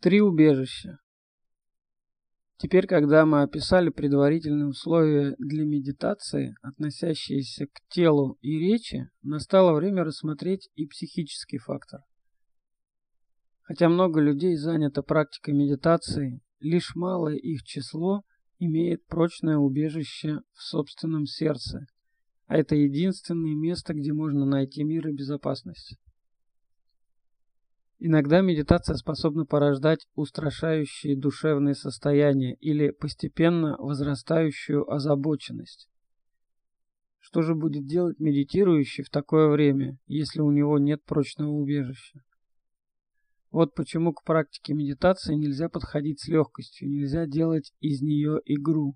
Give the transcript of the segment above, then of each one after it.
Три убежища. Теперь, когда мы описали предварительные условия для медитации, относящиеся к телу и речи, настало время рассмотреть и психический фактор. Хотя много людей занято практикой медитации, лишь малое их число имеет прочное убежище в собственном сердце, а это единственное место, где можно найти мир и безопасность. Иногда медитация способна порождать устрашающие душевные состояния или постепенно возрастающую озабоченность. Что же будет делать медитирующий в такое время, если у него нет прочного убежища? Вот почему к практике медитации нельзя подходить с легкостью, нельзя делать из нее игру.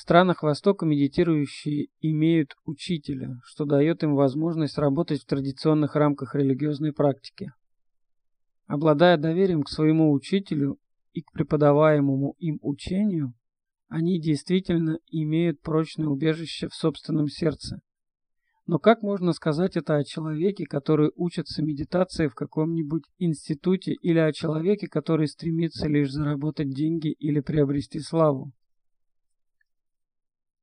В странах Востока медитирующие имеют учителя, что дает им возможность работать в традиционных рамках религиозной практики. Обладая доверием к своему учителю и к преподаваемому им учению, они действительно имеют прочное убежище в собственном сердце. Но как можно сказать это о человеке, который учится медитации в каком-нибудь институте, или о человеке, который стремится лишь заработать деньги или приобрести славу?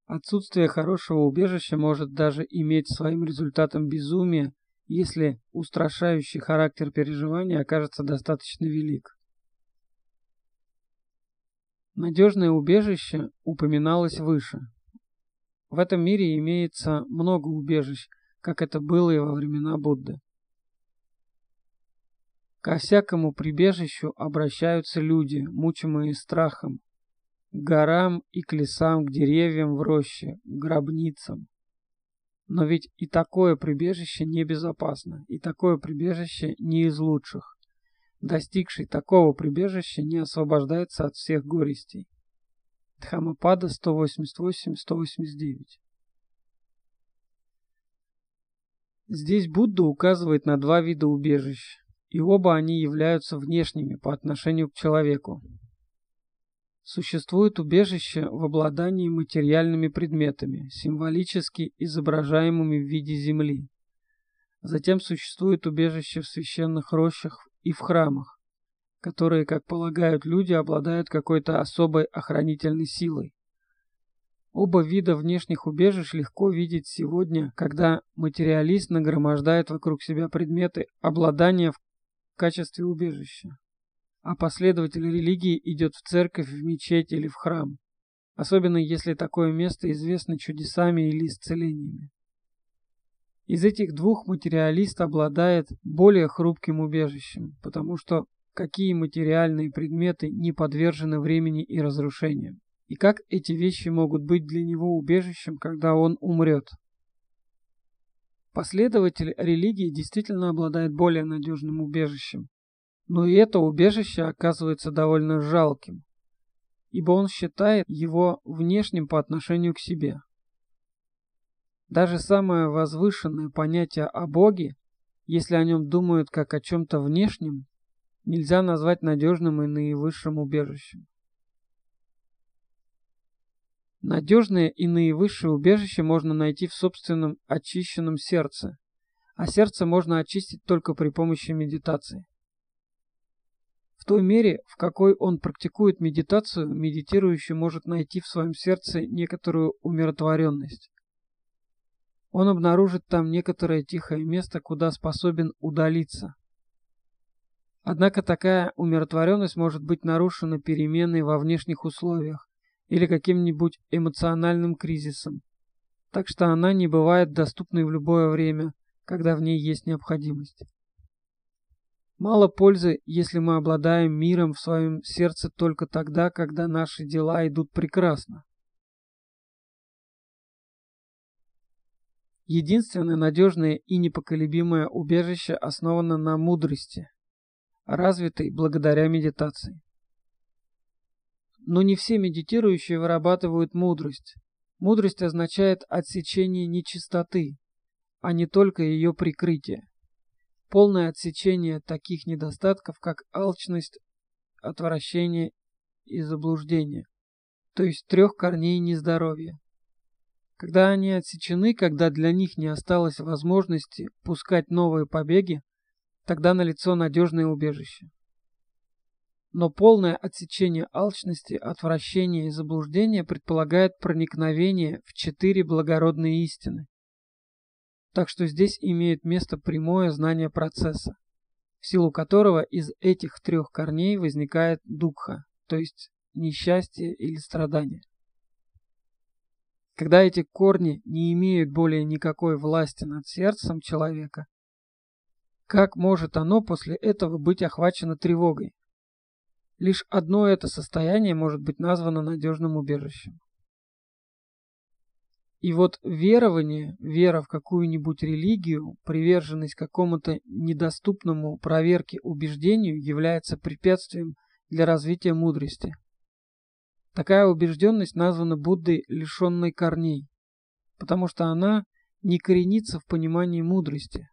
Отсутствие хорошего убежища может даже иметь своим результатом безумие, если устрашающий характер переживания окажется достаточно велик. Надежное убежище упоминалось выше. В этом мире имеется много убежищ, как это было и во времена Будды. Ко всякому прибежищу обращаются люди, мучимые страхом, к горам и к лесам, к деревьям в роще, к гробницам. Но ведь и такое прибежище небезопасно, и такое прибежище не из лучших. Достигший такого прибежища не освобождается от всех горестей. Дхамапада 188-189 Здесь Будда указывает на два вида убежищ, и оба они являются внешними по отношению к человеку. Существует убежище в обладании материальными предметами, символически изображаемыми в виде земли. Затем существует убежище в священных рощах и в храмах, которые, как полагают люди, обладают какой-то особой охранительной силой. Оба вида внешних убежищ легко видеть сегодня, когда материалист нагромождает вокруг себя предметы обладания в качестве убежища а последователь религии идет в церковь, в мечеть или в храм, особенно если такое место известно чудесами или исцелениями. Из этих двух материалист обладает более хрупким убежищем, потому что какие материальные предметы не подвержены времени и разрушениям, и как эти вещи могут быть для него убежищем, когда он умрет. Последователь религии действительно обладает более надежным убежищем, но и это убежище оказывается довольно жалким, ибо он считает его внешним по отношению к себе. Даже самое возвышенное понятие о Боге, если о нем думают как о чем-то внешнем, нельзя назвать надежным и наивысшим убежищем. Надежное и наивысшее убежище можно найти в собственном очищенном сердце, а сердце можно очистить только при помощи медитации той мере, в какой он практикует медитацию, медитирующий может найти в своем сердце некоторую умиротворенность. Он обнаружит там некоторое тихое место, куда способен удалиться. Однако такая умиротворенность может быть нарушена переменой во внешних условиях или каким-нибудь эмоциональным кризисом, так что она не бывает доступной в любое время, когда в ней есть необходимость. Мало пользы, если мы обладаем миром в своем сердце только тогда, когда наши дела идут прекрасно. Единственное надежное и непоколебимое убежище основано на мудрости, развитой благодаря медитации. Но не все медитирующие вырабатывают мудрость. Мудрость означает отсечение нечистоты, а не только ее прикрытие полное отсечение таких недостатков, как алчность, отвращение и заблуждение, то есть трех корней нездоровья. Когда они отсечены, когда для них не осталось возможности пускать новые побеги, тогда налицо надежное убежище. Но полное отсечение алчности, отвращения и заблуждения предполагает проникновение в четыре благородные истины. Так что здесь имеет место прямое знание процесса, в силу которого из этих трех корней возникает дукха, то есть несчастье или страдание. Когда эти корни не имеют более никакой власти над сердцем человека, как может оно после этого быть охвачено тревогой? Лишь одно это состояние может быть названо надежным убежищем. И вот верование, вера в какую-нибудь религию, приверженность какому-то недоступному проверке убеждению является препятствием для развития мудрости. Такая убежденность названа Буддой лишенной корней, потому что она не коренится в понимании мудрости.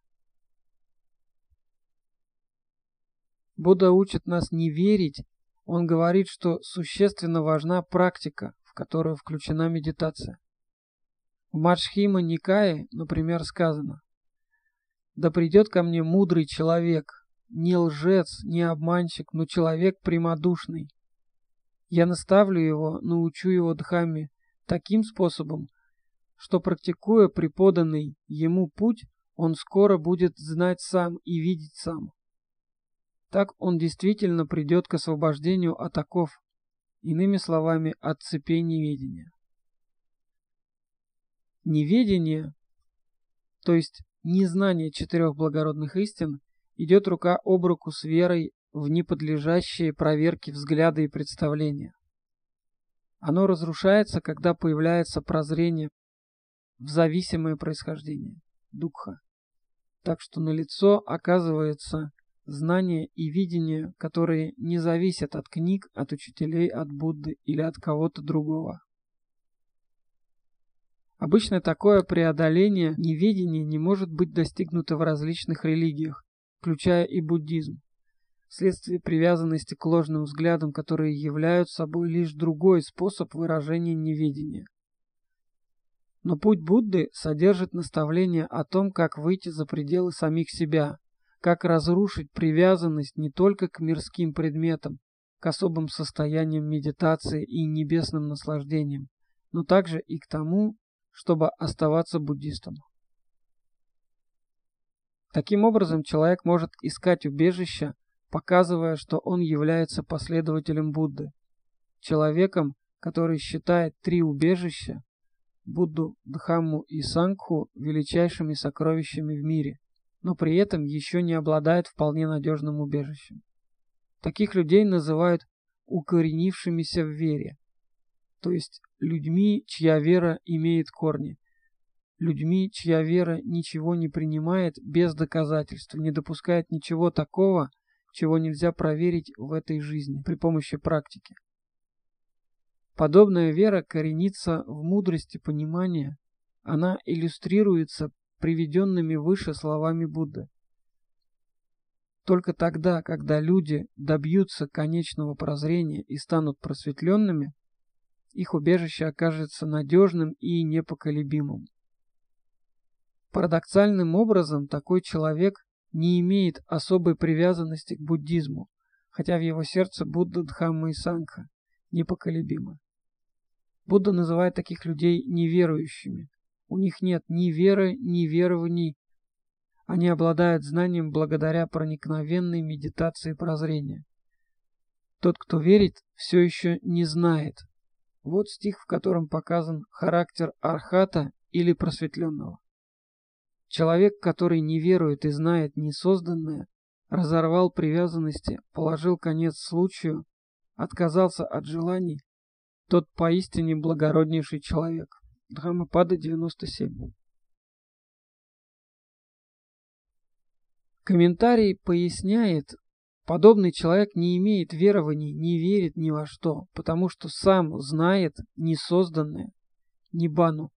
Будда учит нас не верить он говорит, что существенно важна практика, в которую включена медитация. В Мачхима Никае, например, сказано «Да придет ко мне мудрый человек, не лжец, не обманщик, но человек прямодушный. Я наставлю его, научу его дхамме таким способом, что, практикуя преподанный ему путь, он скоро будет знать сам и видеть сам. Так он действительно придет к освобождению от оков, иными словами, от цепей неведения. Неведение, то есть незнание четырех благородных истин, идет рука об руку с верой в неподлежащие проверке взгляды и представления. Оно разрушается, когда появляется прозрение в зависимое происхождение, дукха. Так что на лицо оказывается знания и видения, которые не зависят от книг, от учителей, от Будды или от кого-то другого. Обычно такое преодоление неведения не может быть достигнуто в различных религиях, включая и буддизм, вследствие привязанности к ложным взглядам, которые являются собой лишь другой способ выражения неведения. Но путь Будды содержит наставление о том, как выйти за пределы самих себя, как разрушить привязанность не только к мирским предметам, к особым состояниям медитации и небесным наслаждениям, но также и к тому, чтобы оставаться буддистом. Таким образом, человек может искать убежища, показывая, что он является последователем Будды, человеком, который считает три убежища – Будду, Дхамму и Сангху – величайшими сокровищами в мире но при этом еще не обладает вполне надежным убежищем. Таких людей называют укоренившимися в вере, то есть людьми, чья вера имеет корни, людьми, чья вера ничего не принимает без доказательств, не допускает ничего такого, чего нельзя проверить в этой жизни при помощи практики. Подобная вера коренится в мудрости понимания, она иллюстрируется приведенными выше словами Будды. Только тогда, когда люди добьются конечного прозрения и станут просветленными, их убежище окажется надежным и непоколебимым. Парадоксальным образом такой человек не имеет особой привязанности к буддизму, хотя в его сердце Будда, Дхамма и Сангха непоколебимы. Будда называет таких людей неверующими, у них нет ни веры, ни верований. Они обладают знанием благодаря проникновенной медитации прозрения. Тот, кто верит, все еще не знает. Вот стих, в котором показан характер архата или просветленного. Человек, который не верует и знает несозданное, разорвал привязанности, положил конец случаю, отказался от желаний, тот поистине благороднейший человек. Дхаммапада 97. Комментарий поясняет, подобный человек не имеет верований, не верит ни во что, потому что сам знает несозданное, небану.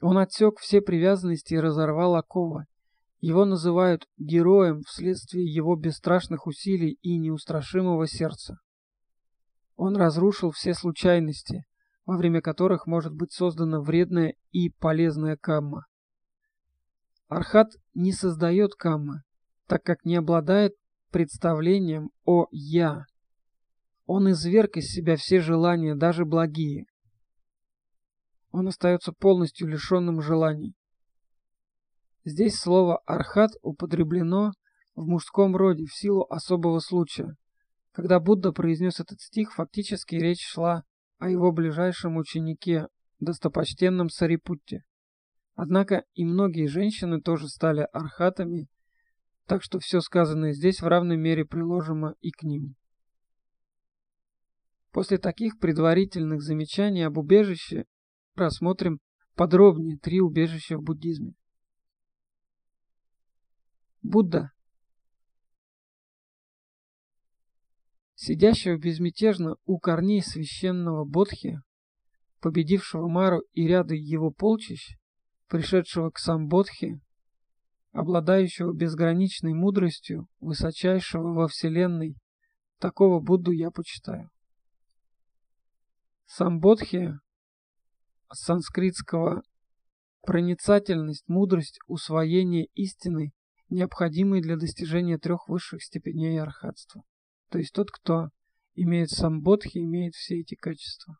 Он отсек все привязанности и разорвал оковы. Его называют героем вследствие его бесстрашных усилий и неустрашимого сердца. Он разрушил все случайности, во время которых может быть создана вредная и полезная камма. Архат не создает каммы, так как не обладает представлением о «я». Он изверг из себя все желания, даже благие. Он остается полностью лишенным желаний. Здесь слово «архат» употреблено в мужском роде в силу особого случая. Когда Будда произнес этот стих, фактически речь шла о его ближайшем ученике, достопочтенном Сарипутте. Однако и многие женщины тоже стали архатами, так что все сказанное здесь в равной мере приложимо и к ним. После таких предварительных замечаний об убежище рассмотрим подробнее три убежища в буддизме. Будда сидящего безмятежно у корней священного Бодхи, победившего Мару и ряды его полчищ, пришедшего к Самбодхи, обладающего безграничной мудростью, высочайшего во Вселенной, такого Будду я почитаю. Самбодхи с санскритского проницательность, мудрость, усвоение истины, необходимые для достижения трех высших степеней архатства. То есть тот, кто имеет самбодхи, имеет все эти качества.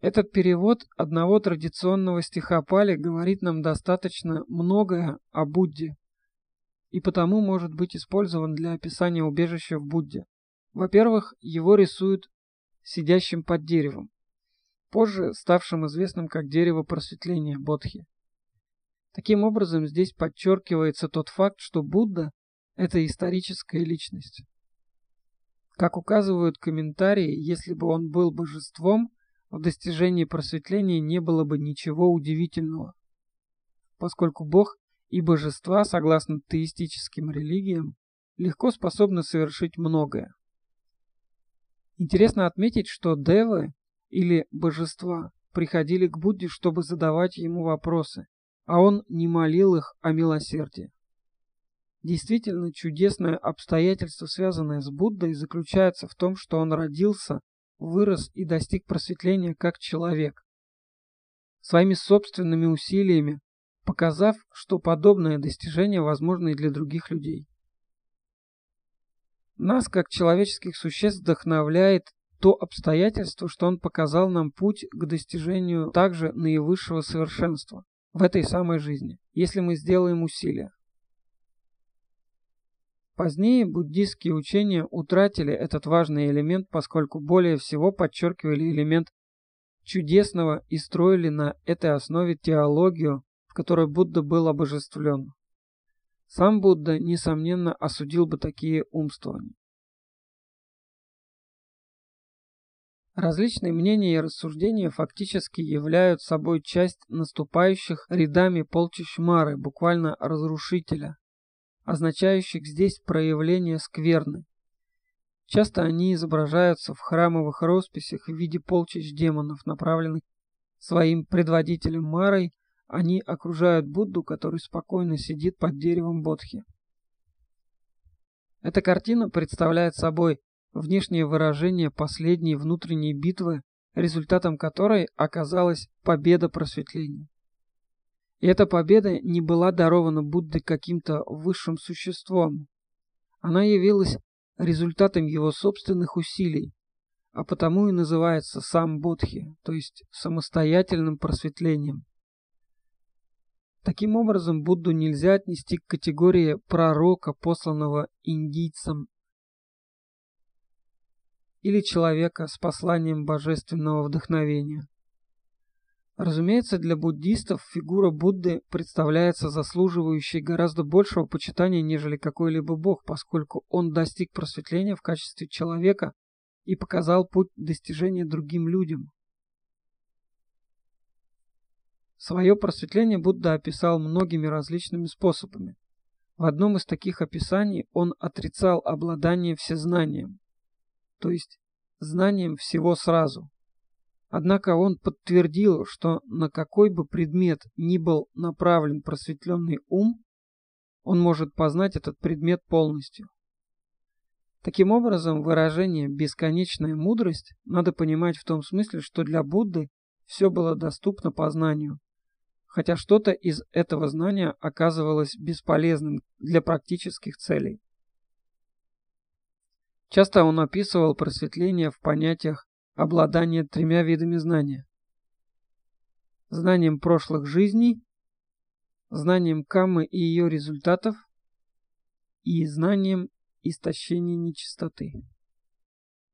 Этот перевод одного традиционного стиха Пали говорит нам достаточно многое о Будде и потому может быть использован для описания убежища в Будде. Во-первых, его рисуют сидящим под деревом, позже ставшим известным как дерево просветления Бодхи. Таким образом, здесь подчеркивается тот факт, что Будда это историческая личность. Как указывают комментарии, если бы он был божеством, в достижении просветления не было бы ничего удивительного, поскольку Бог и божества, согласно теистическим религиям, легко способны совершить многое. Интересно отметить, что девы или божества приходили к Будде, чтобы задавать ему вопросы, а он не молил их о милосердии. Действительно чудесное обстоятельство, связанное с Буддой, заключается в том, что он родился, вырос и достиг просветления как человек. Своими собственными усилиями, показав, что подобное достижение возможно и для других людей. Нас, как человеческих существ, вдохновляет то обстоятельство, что он показал нам путь к достижению также наивысшего совершенства в этой самой жизни, если мы сделаем усилия. Позднее буддистские учения утратили этот важный элемент, поскольку более всего подчеркивали элемент чудесного и строили на этой основе теологию, в которой Будда был обожествлен. Сам Будда, несомненно, осудил бы такие умствования. Различные мнения и рассуждения фактически являются собой часть наступающих рядами полчищ Мары, буквально разрушителя, означающих здесь проявление скверны. Часто они изображаются в храмовых росписях в виде полчищ демонов, направленных своим предводителем Марой, они окружают Будду, который спокойно сидит под деревом Бодхи. Эта картина представляет собой внешнее выражение последней внутренней битвы, результатом которой оказалась победа просветления. И эта победа не была дарована Будде каким-то высшим существом. Она явилась результатом его собственных усилий, а потому и называется сам Бодхи, то есть самостоятельным просветлением. Таким образом, Будду нельзя отнести к категории пророка, посланного индийцам, или человека с посланием божественного вдохновения. Разумеется, для буддистов фигура Будды представляется заслуживающей гораздо большего почитания, нежели какой-либо бог, поскольку он достиг просветления в качестве человека и показал путь достижения другим людям. Свое просветление Будда описал многими различными способами. В одном из таких описаний он отрицал обладание всезнанием, то есть знанием всего сразу. Однако он подтвердил, что на какой бы предмет ни был направлен просветленный ум, он может познать этот предмет полностью. Таким образом, выражение «бесконечная мудрость» надо понимать в том смысле, что для Будды все было доступно познанию, хотя что-то из этого знания оказывалось бесполезным для практических целей. Часто он описывал просветление в понятиях обладания тремя видами знания. Знанием прошлых жизней, знанием каммы и ее результатов и знанием истощения нечистоты.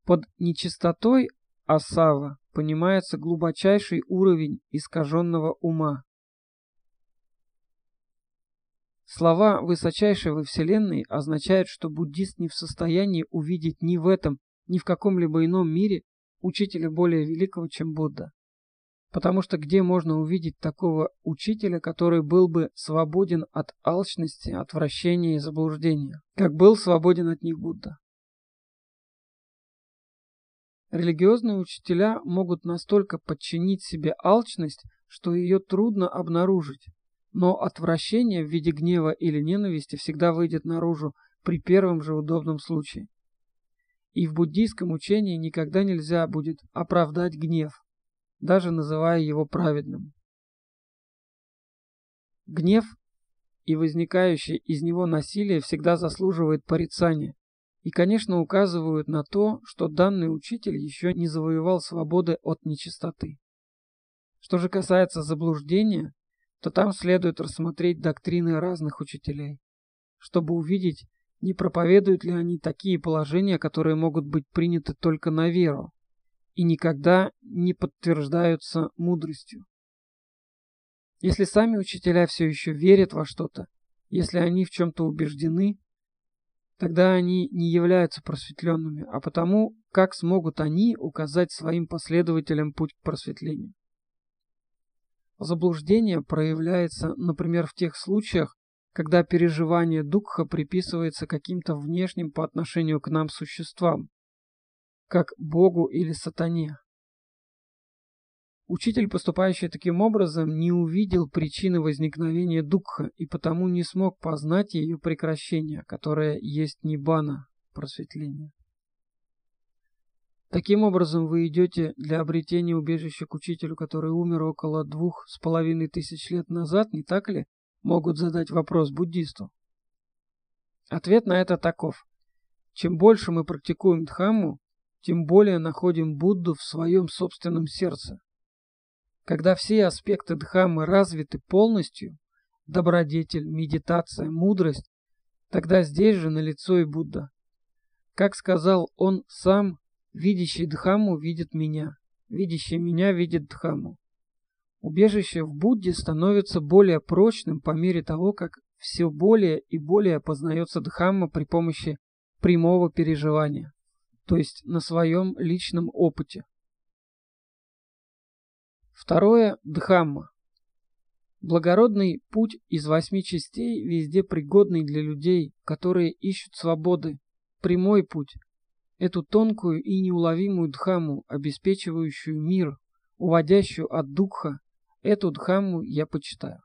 Под нечистотой Асава понимается глубочайший уровень искаженного ума. Слова «высочайший во Вселенной» означают, что буддист не в состоянии увидеть ни в этом, ни в каком-либо ином мире учителя более великого, чем Будда. Потому что где можно увидеть такого учителя, который был бы свободен от алчности, отвращения и заблуждения, как был свободен от них Будда? Религиозные учителя могут настолько подчинить себе алчность, что ее трудно обнаружить. Но отвращение в виде гнева или ненависти всегда выйдет наружу при первом же удобном случае. И в буддийском учении никогда нельзя будет оправдать гнев, даже называя его праведным. Гнев и возникающее из него насилие всегда заслуживает порицания, и, конечно, указывают на то, что данный учитель еще не завоевал свободы от нечистоты. Что же касается заблуждения, то там следует рассмотреть доктрины разных учителей, чтобы увидеть, не проповедуют ли они такие положения, которые могут быть приняты только на веру и никогда не подтверждаются мудростью. Если сами учителя все еще верят во что-то, если они в чем-то убеждены, тогда они не являются просветленными, а потому как смогут они указать своим последователям путь к просветлению? Заблуждение проявляется, например, в тех случаях, когда переживание дукха приписывается каким-то внешним по отношению к нам существам, как Богу или сатане. Учитель, поступающий таким образом, не увидел причины возникновения дукха и потому не смог познать ее прекращение, которое есть нибана, просветление. Таким образом, вы идете для обретения убежища к учителю, который умер около двух с половиной тысяч лет назад, не так ли? Могут задать вопрос буддисту. Ответ на это таков. Чем больше мы практикуем Дхамму, тем более находим Будду в своем собственном сердце. Когда все аспекты Дхаммы развиты полностью, добродетель, медитация, мудрость, тогда здесь же налицо и Будда. Как сказал он сам, видящий Дхамму видит меня, видящий меня видит Дхамму. Убежище в Будде становится более прочным по мере того, как все более и более познается Дхамма при помощи прямого переживания, то есть на своем личном опыте. Второе – Дхамма. Благородный путь из восьми частей, везде пригодный для людей, которые ищут свободы. Прямой путь. Эту тонкую и неуловимую Дхамму, обеспечивающую мир, уводящую от Дукха, эту Дхамму я почитаю.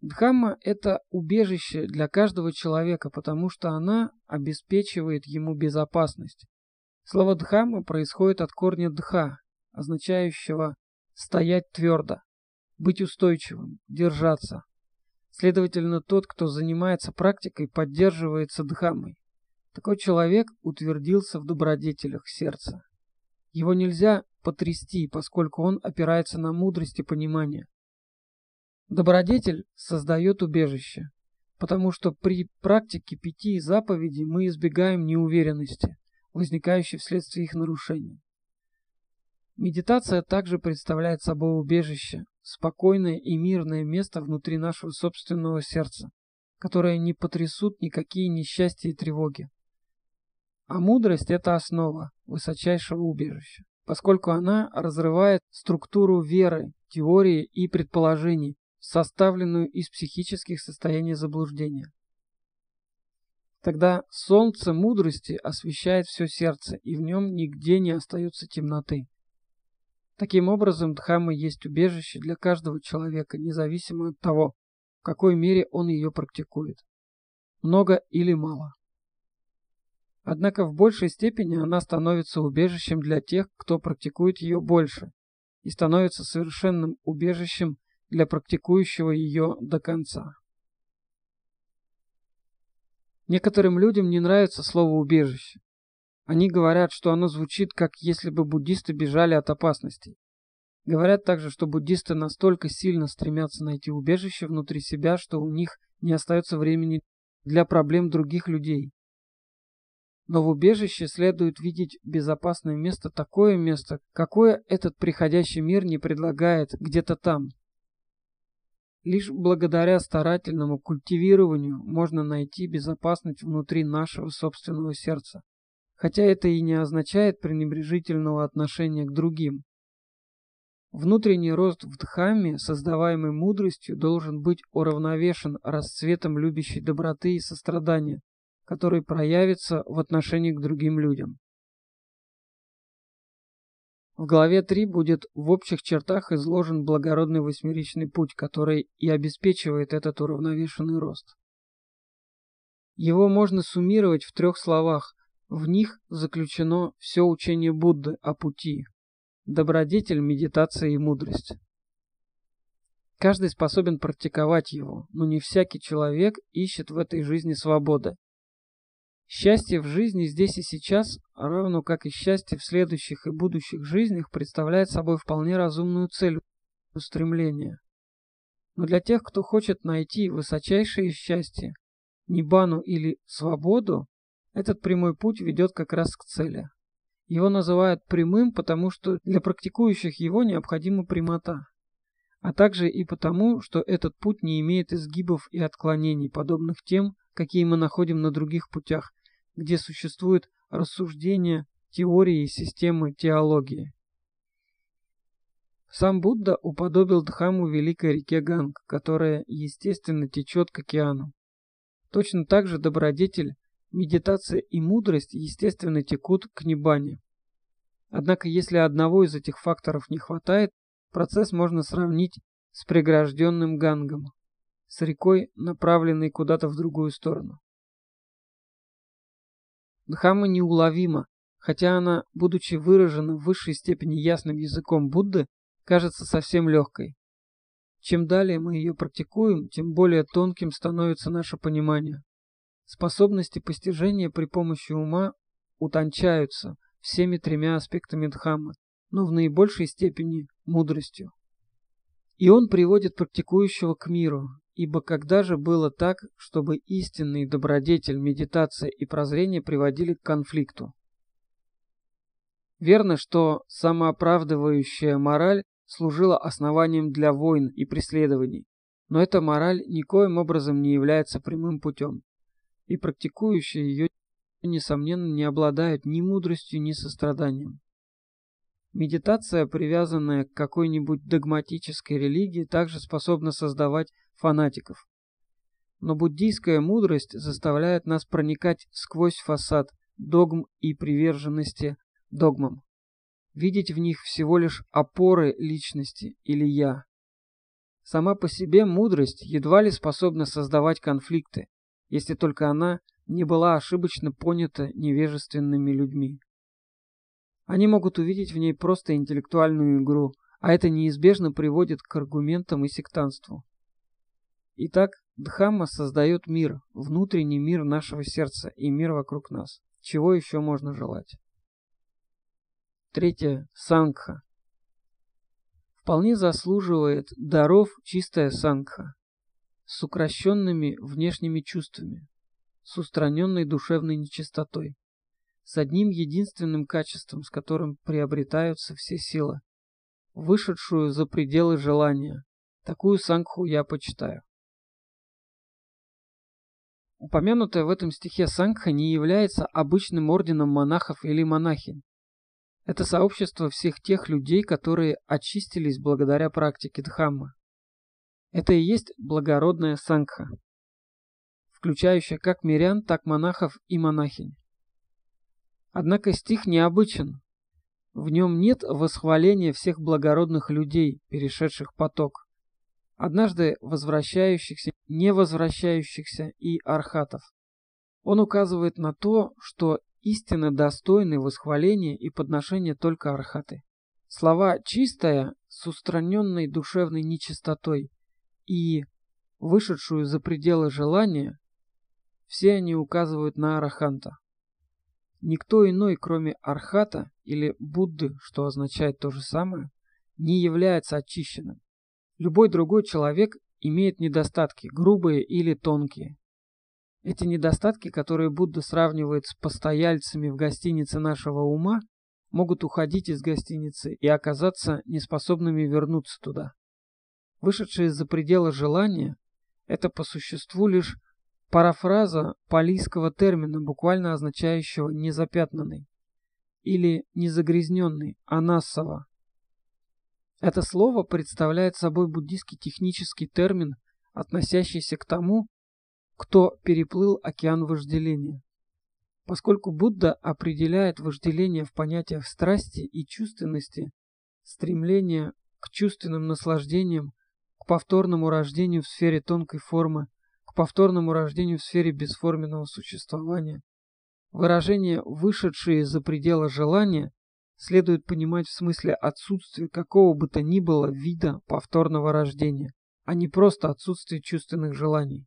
Дхамма – это убежище для каждого человека, потому что она обеспечивает ему безопасность. Слово Дхамма происходит от корня Дха, означающего стоять твердо, быть устойчивым, держаться. Следовательно, тот, кто занимается практикой, поддерживается дхаммой. Такой человек утвердился в добродетелях сердца. Его нельзя потрясти, поскольку он опирается на мудрость и понимание. Добродетель создает убежище, потому что при практике пяти заповедей мы избегаем неуверенности, возникающей вследствие их нарушения. Медитация также представляет собой убежище, спокойное и мирное место внутри нашего собственного сердца, которое не потрясут никакие несчастья и тревоги. А мудрость – это основа высочайшего убежища, поскольку она разрывает структуру веры, теории и предположений, составленную из психических состояний заблуждения. Тогда солнце мудрости освещает все сердце, и в нем нигде не остается темноты. Таким образом, Дхамма есть убежище для каждого человека, независимо от того, в какой мере он ее практикует. Много или мало. Однако в большей степени она становится убежищем для тех, кто практикует ее больше, и становится совершенным убежищем для практикующего ее до конца. Некоторым людям не нравится слово «убежище». Они говорят, что оно звучит, как если бы буддисты бежали от опасностей. Говорят также, что буддисты настолько сильно стремятся найти убежище внутри себя, что у них не остается времени для проблем других людей. Но в убежище следует видеть безопасное место, такое место, какое этот приходящий мир не предлагает где-то там. Лишь благодаря старательному культивированию можно найти безопасность внутри нашего собственного сердца, хотя это и не означает пренебрежительного отношения к другим. Внутренний рост в Дхамме, создаваемый мудростью, должен быть уравновешен расцветом любящей доброты и сострадания, который проявится в отношении к другим людям. В главе 3 будет в общих чертах изложен благородный восьмеричный путь, который и обеспечивает этот уравновешенный рост. Его можно суммировать в трех словах. В них заключено все учение Будды о пути, добродетель, медитация и мудрость. Каждый способен практиковать его, но не всякий человек ищет в этой жизни свободы. Счастье в жизни здесь и сейчас, равно как и счастье в следующих и будущих жизнях, представляет собой вполне разумную цель устремления. Но для тех, кто хочет найти высочайшее счастье, нибану или свободу, этот прямой путь ведет как раз к цели. Его называют прямым, потому что для практикующих его необходима прямота, а также и потому, что этот путь не имеет изгибов и отклонений, подобных тем, какие мы находим на других путях, где существуют рассуждения, теории и системы теологии. Сам Будда уподобил Дхаму великой реке Ганг, которая естественно течет к океану. Точно так же добродетель медитация и мудрость, естественно, текут к небане. Однако, если одного из этих факторов не хватает, процесс можно сравнить с прегражденным гангом, с рекой, направленной куда-то в другую сторону. Дхамма неуловима, хотя она, будучи выражена в высшей степени ясным языком Будды, кажется совсем легкой. Чем далее мы ее практикуем, тем более тонким становится наше понимание. Способности постижения при помощи ума утончаются всеми тремя аспектами Дхаммы, но в наибольшей степени мудростью. И он приводит практикующего к миру, ибо когда же было так, чтобы истинный добродетель, медитация и прозрение приводили к конфликту? Верно, что самооправдывающая мораль служила основанием для войн и преследований, но эта мораль никоим образом не является прямым путем и практикующие ее, несомненно, не обладают ни мудростью, ни состраданием. Медитация, привязанная к какой-нибудь догматической религии, также способна создавать фанатиков. Но буддийская мудрость заставляет нас проникать сквозь фасад догм и приверженности догмам, видеть в них всего лишь опоры личности или «я». Сама по себе мудрость едва ли способна создавать конфликты, если только она не была ошибочно понята невежественными людьми. Они могут увидеть в ней просто интеллектуальную игру, а это неизбежно приводит к аргументам и сектантству. Итак, Дхамма создает мир, внутренний мир нашего сердца и мир вокруг нас. Чего еще можно желать? Третье. Сангха. Вполне заслуживает даров чистая сангха с укращенными внешними чувствами, с устраненной душевной нечистотой, с одним единственным качеством, с которым приобретаются все силы, вышедшую за пределы желания. Такую сангху я почитаю. Упомянутая в этом стихе сангха не является обычным орденом монахов или монахинь. Это сообщество всех тех людей, которые очистились благодаря практике Дхаммы. Это и есть благородная сангха, включающая как мирян, так монахов и монахинь. Однако стих необычен. В нем нет восхваления всех благородных людей, перешедших поток, однажды возвращающихся, не возвращающихся и архатов. Он указывает на то, что истинно достойны восхваления и подношения только архаты. Слова «чистая» с устраненной душевной нечистотой и «вышедшую за пределы желания» все они указывают на Араханта. Никто иной, кроме Архата или Будды, что означает то же самое, не является очищенным. Любой другой человек имеет недостатки, грубые или тонкие. Эти недостатки, которые Будда сравнивает с постояльцами в гостинице нашего ума, могут уходить из гостиницы и оказаться неспособными вернуться туда. Вышедшие за пределы желания – это по существу лишь парафраза палийского термина, буквально означающего «незапятнанный» или «незагрязненный» – «анасава». Это слово представляет собой буддийский технический термин, относящийся к тому, кто переплыл океан вожделения. Поскольку Будда определяет вожделение в понятиях страсти и чувственности, стремление к чувственным наслаждениям, к повторному рождению в сфере тонкой формы, повторному рождению в сфере бесформенного существования, выражение «вышедшие за пределы желания» следует понимать в смысле отсутствия какого бы то ни было вида повторного рождения, а не просто отсутствие чувственных желаний.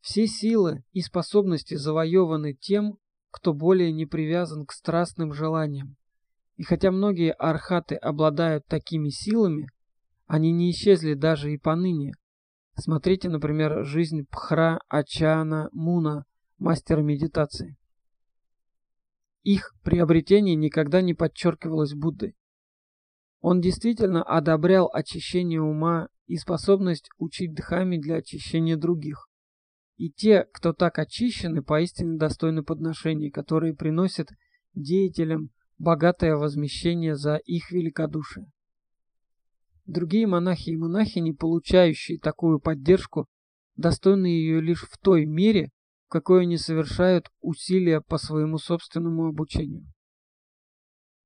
Все силы и способности завоеваны тем, кто более не привязан к страстным желаниям. И хотя многие архаты обладают такими силами, они не исчезли даже и поныне. Смотрите, например, жизнь Пхра Ачана Муна, мастера медитации. Их приобретение никогда не подчеркивалось Буддой. Он действительно одобрял очищение ума и способность учить дхами для очищения других. И те, кто так очищены, поистине достойны подношений, которые приносят деятелям богатое возмещение за их великодушие. Другие монахи и монахини, получающие такую поддержку, достойны ее лишь в той мере, в какой они совершают усилия по своему собственному обучению.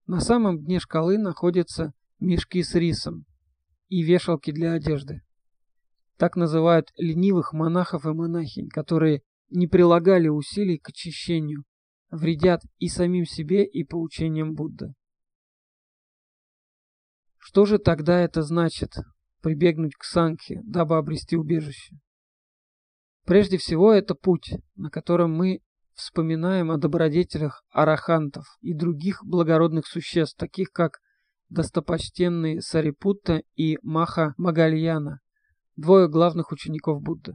На самом дне шкалы находятся мешки с рисом и вешалки для одежды. Так называют ленивых монахов и монахинь, которые не прилагали усилий к очищению, вредят и самим себе, и поучениям Будды. Что же тогда это значит – прибегнуть к санхе, дабы обрести убежище? Прежде всего, это путь, на котором мы вспоминаем о добродетелях арахантов и других благородных существ, таких как достопочтенный Сарипутта и Маха Магальяна, двое главных учеников Будды.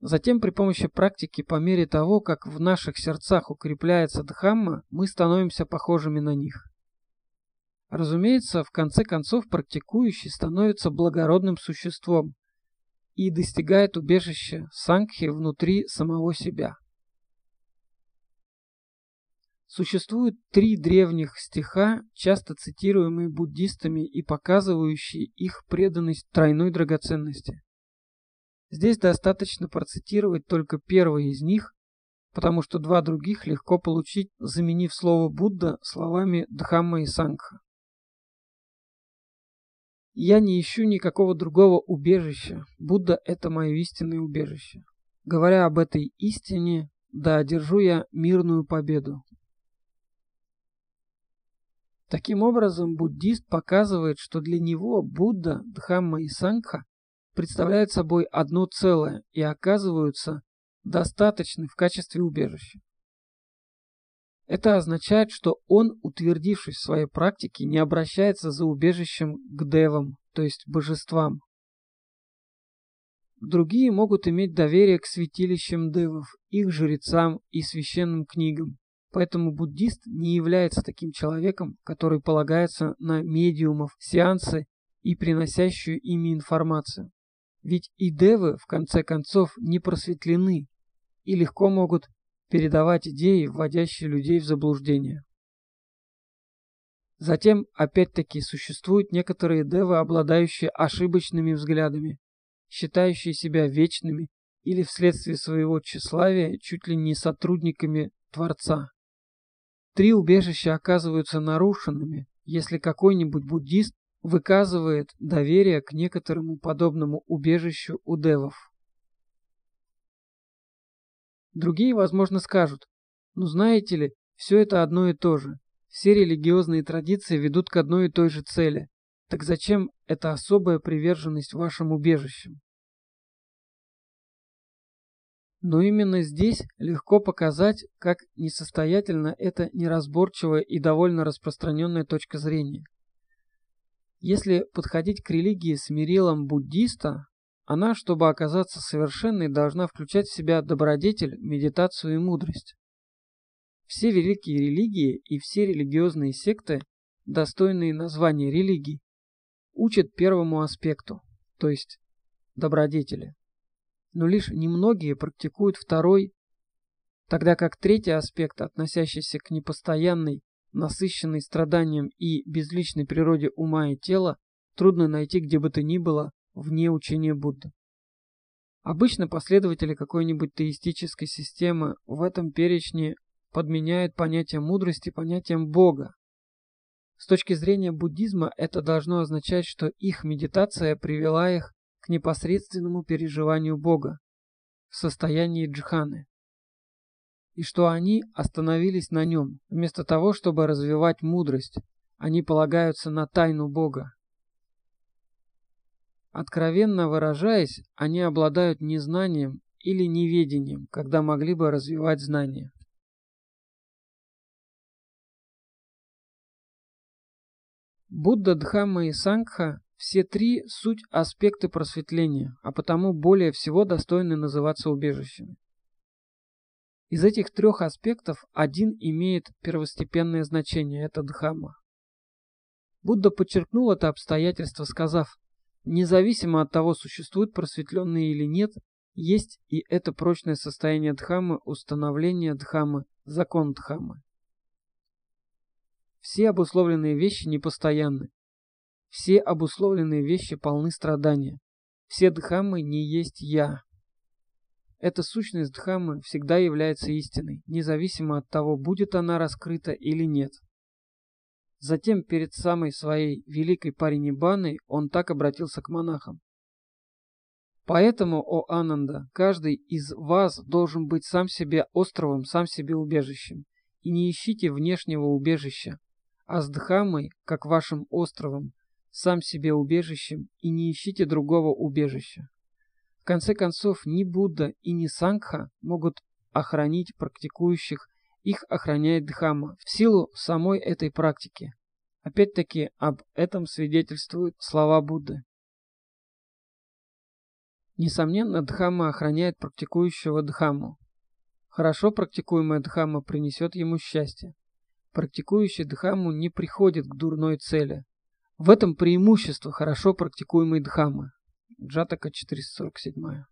Затем при помощи практики, по мере того, как в наших сердцах укрепляется Дхамма, мы становимся похожими на них. Разумеется, в конце концов практикующий становится благородным существом и достигает убежища Сангхи внутри самого себя. Существует три древних стиха, часто цитируемые буддистами и показывающие их преданность тройной драгоценности. Здесь достаточно процитировать только первый из них, потому что два других легко получить, заменив слово Будда словами Дхамма и Сангха. Я не ищу никакого другого убежища. Будда – это мое истинное убежище. Говоря об этой истине, да одержу я мирную победу. Таким образом, буддист показывает, что для него Будда, Дхамма и Сангха представляют собой одно целое и оказываются достаточны в качестве убежища. Это означает, что он, утвердившись в своей практике, не обращается за убежищем к девам, то есть божествам. Другие могут иметь доверие к святилищам девов, их жрецам и священным книгам, Поэтому буддист не является таким человеком, который полагается на медиумов, сеансы и приносящую ими информацию. Ведь и девы, в конце концов, не просветлены и легко могут передавать идеи, вводящие людей в заблуждение. Затем, опять-таки, существуют некоторые девы, обладающие ошибочными взглядами, считающие себя вечными или вследствие своего тщеславия чуть ли не сотрудниками Творца. Три убежища оказываются нарушенными, если какой-нибудь буддист выказывает доверие к некоторому подобному убежищу у девов. Другие, возможно, скажут, ну знаете ли, Все это одно и то же. Все религиозные традиции ведут к одной и той же цели. Так зачем эта особая приверженность вашим убежищам? Но именно здесь легко показать, как несостоятельна эта неразборчивая и довольно распространенная точка зрения. Если подходить к религии с мерилом буддиста, она, чтобы оказаться совершенной, должна включать в себя добродетель, медитацию и мудрость. Все великие религии и все религиозные секты, достойные названия религий, учат первому аспекту, то есть добродетели но лишь немногие практикуют второй, тогда как третий аспект, относящийся к непостоянной, насыщенной страданием и безличной природе ума и тела, трудно найти где бы то ни было вне учения Будды. Обычно последователи какой-нибудь теистической системы в этом перечне подменяют понятие мудрости понятием Бога. С точки зрения буддизма это должно означать, что их медитация привела их к непосредственному переживанию Бога в состоянии джханы, и что они остановились на нем, вместо того, чтобы развивать мудрость, они полагаются на тайну Бога. Откровенно выражаясь, они обладают незнанием или неведением, когда могли бы развивать знания. Будда, Дхамма и Сангха все три – суть аспекты просветления, а потому более всего достойны называться убежищами. Из этих трех аспектов один имеет первостепенное значение – это Дхамма. Будда подчеркнул это обстоятельство, сказав, независимо от того, существуют просветленные или нет, есть и это прочное состояние Дхаммы, установление Дхаммы, закон Дхаммы. Все обусловленные вещи непостоянны, все обусловленные вещи полны страдания. Все дхаммы не есть «я». Эта сущность дхаммы всегда является истиной, независимо от того, будет она раскрыта или нет. Затем, перед самой своей великой паринибаной, он так обратился к монахам. Поэтому, о Ананда, каждый из вас должен быть сам себе островом, сам себе убежищем. И не ищите внешнего убежища, а с Дхаммой, как вашим островом, сам себе убежищем и не ищите другого убежища. В конце концов, ни Будда и ни Сангха могут охранить практикующих, их охраняет Дхамма в силу самой этой практики. Опять-таки об этом свидетельствуют слова Будды. Несомненно, Дхамма охраняет практикующего Дхамму. Хорошо практикуемая Дхамма принесет ему счастье. Практикующий Дхамму не приходит к дурной цели. В этом преимущество хорошо практикуемой Дхаммы. Джатака 447.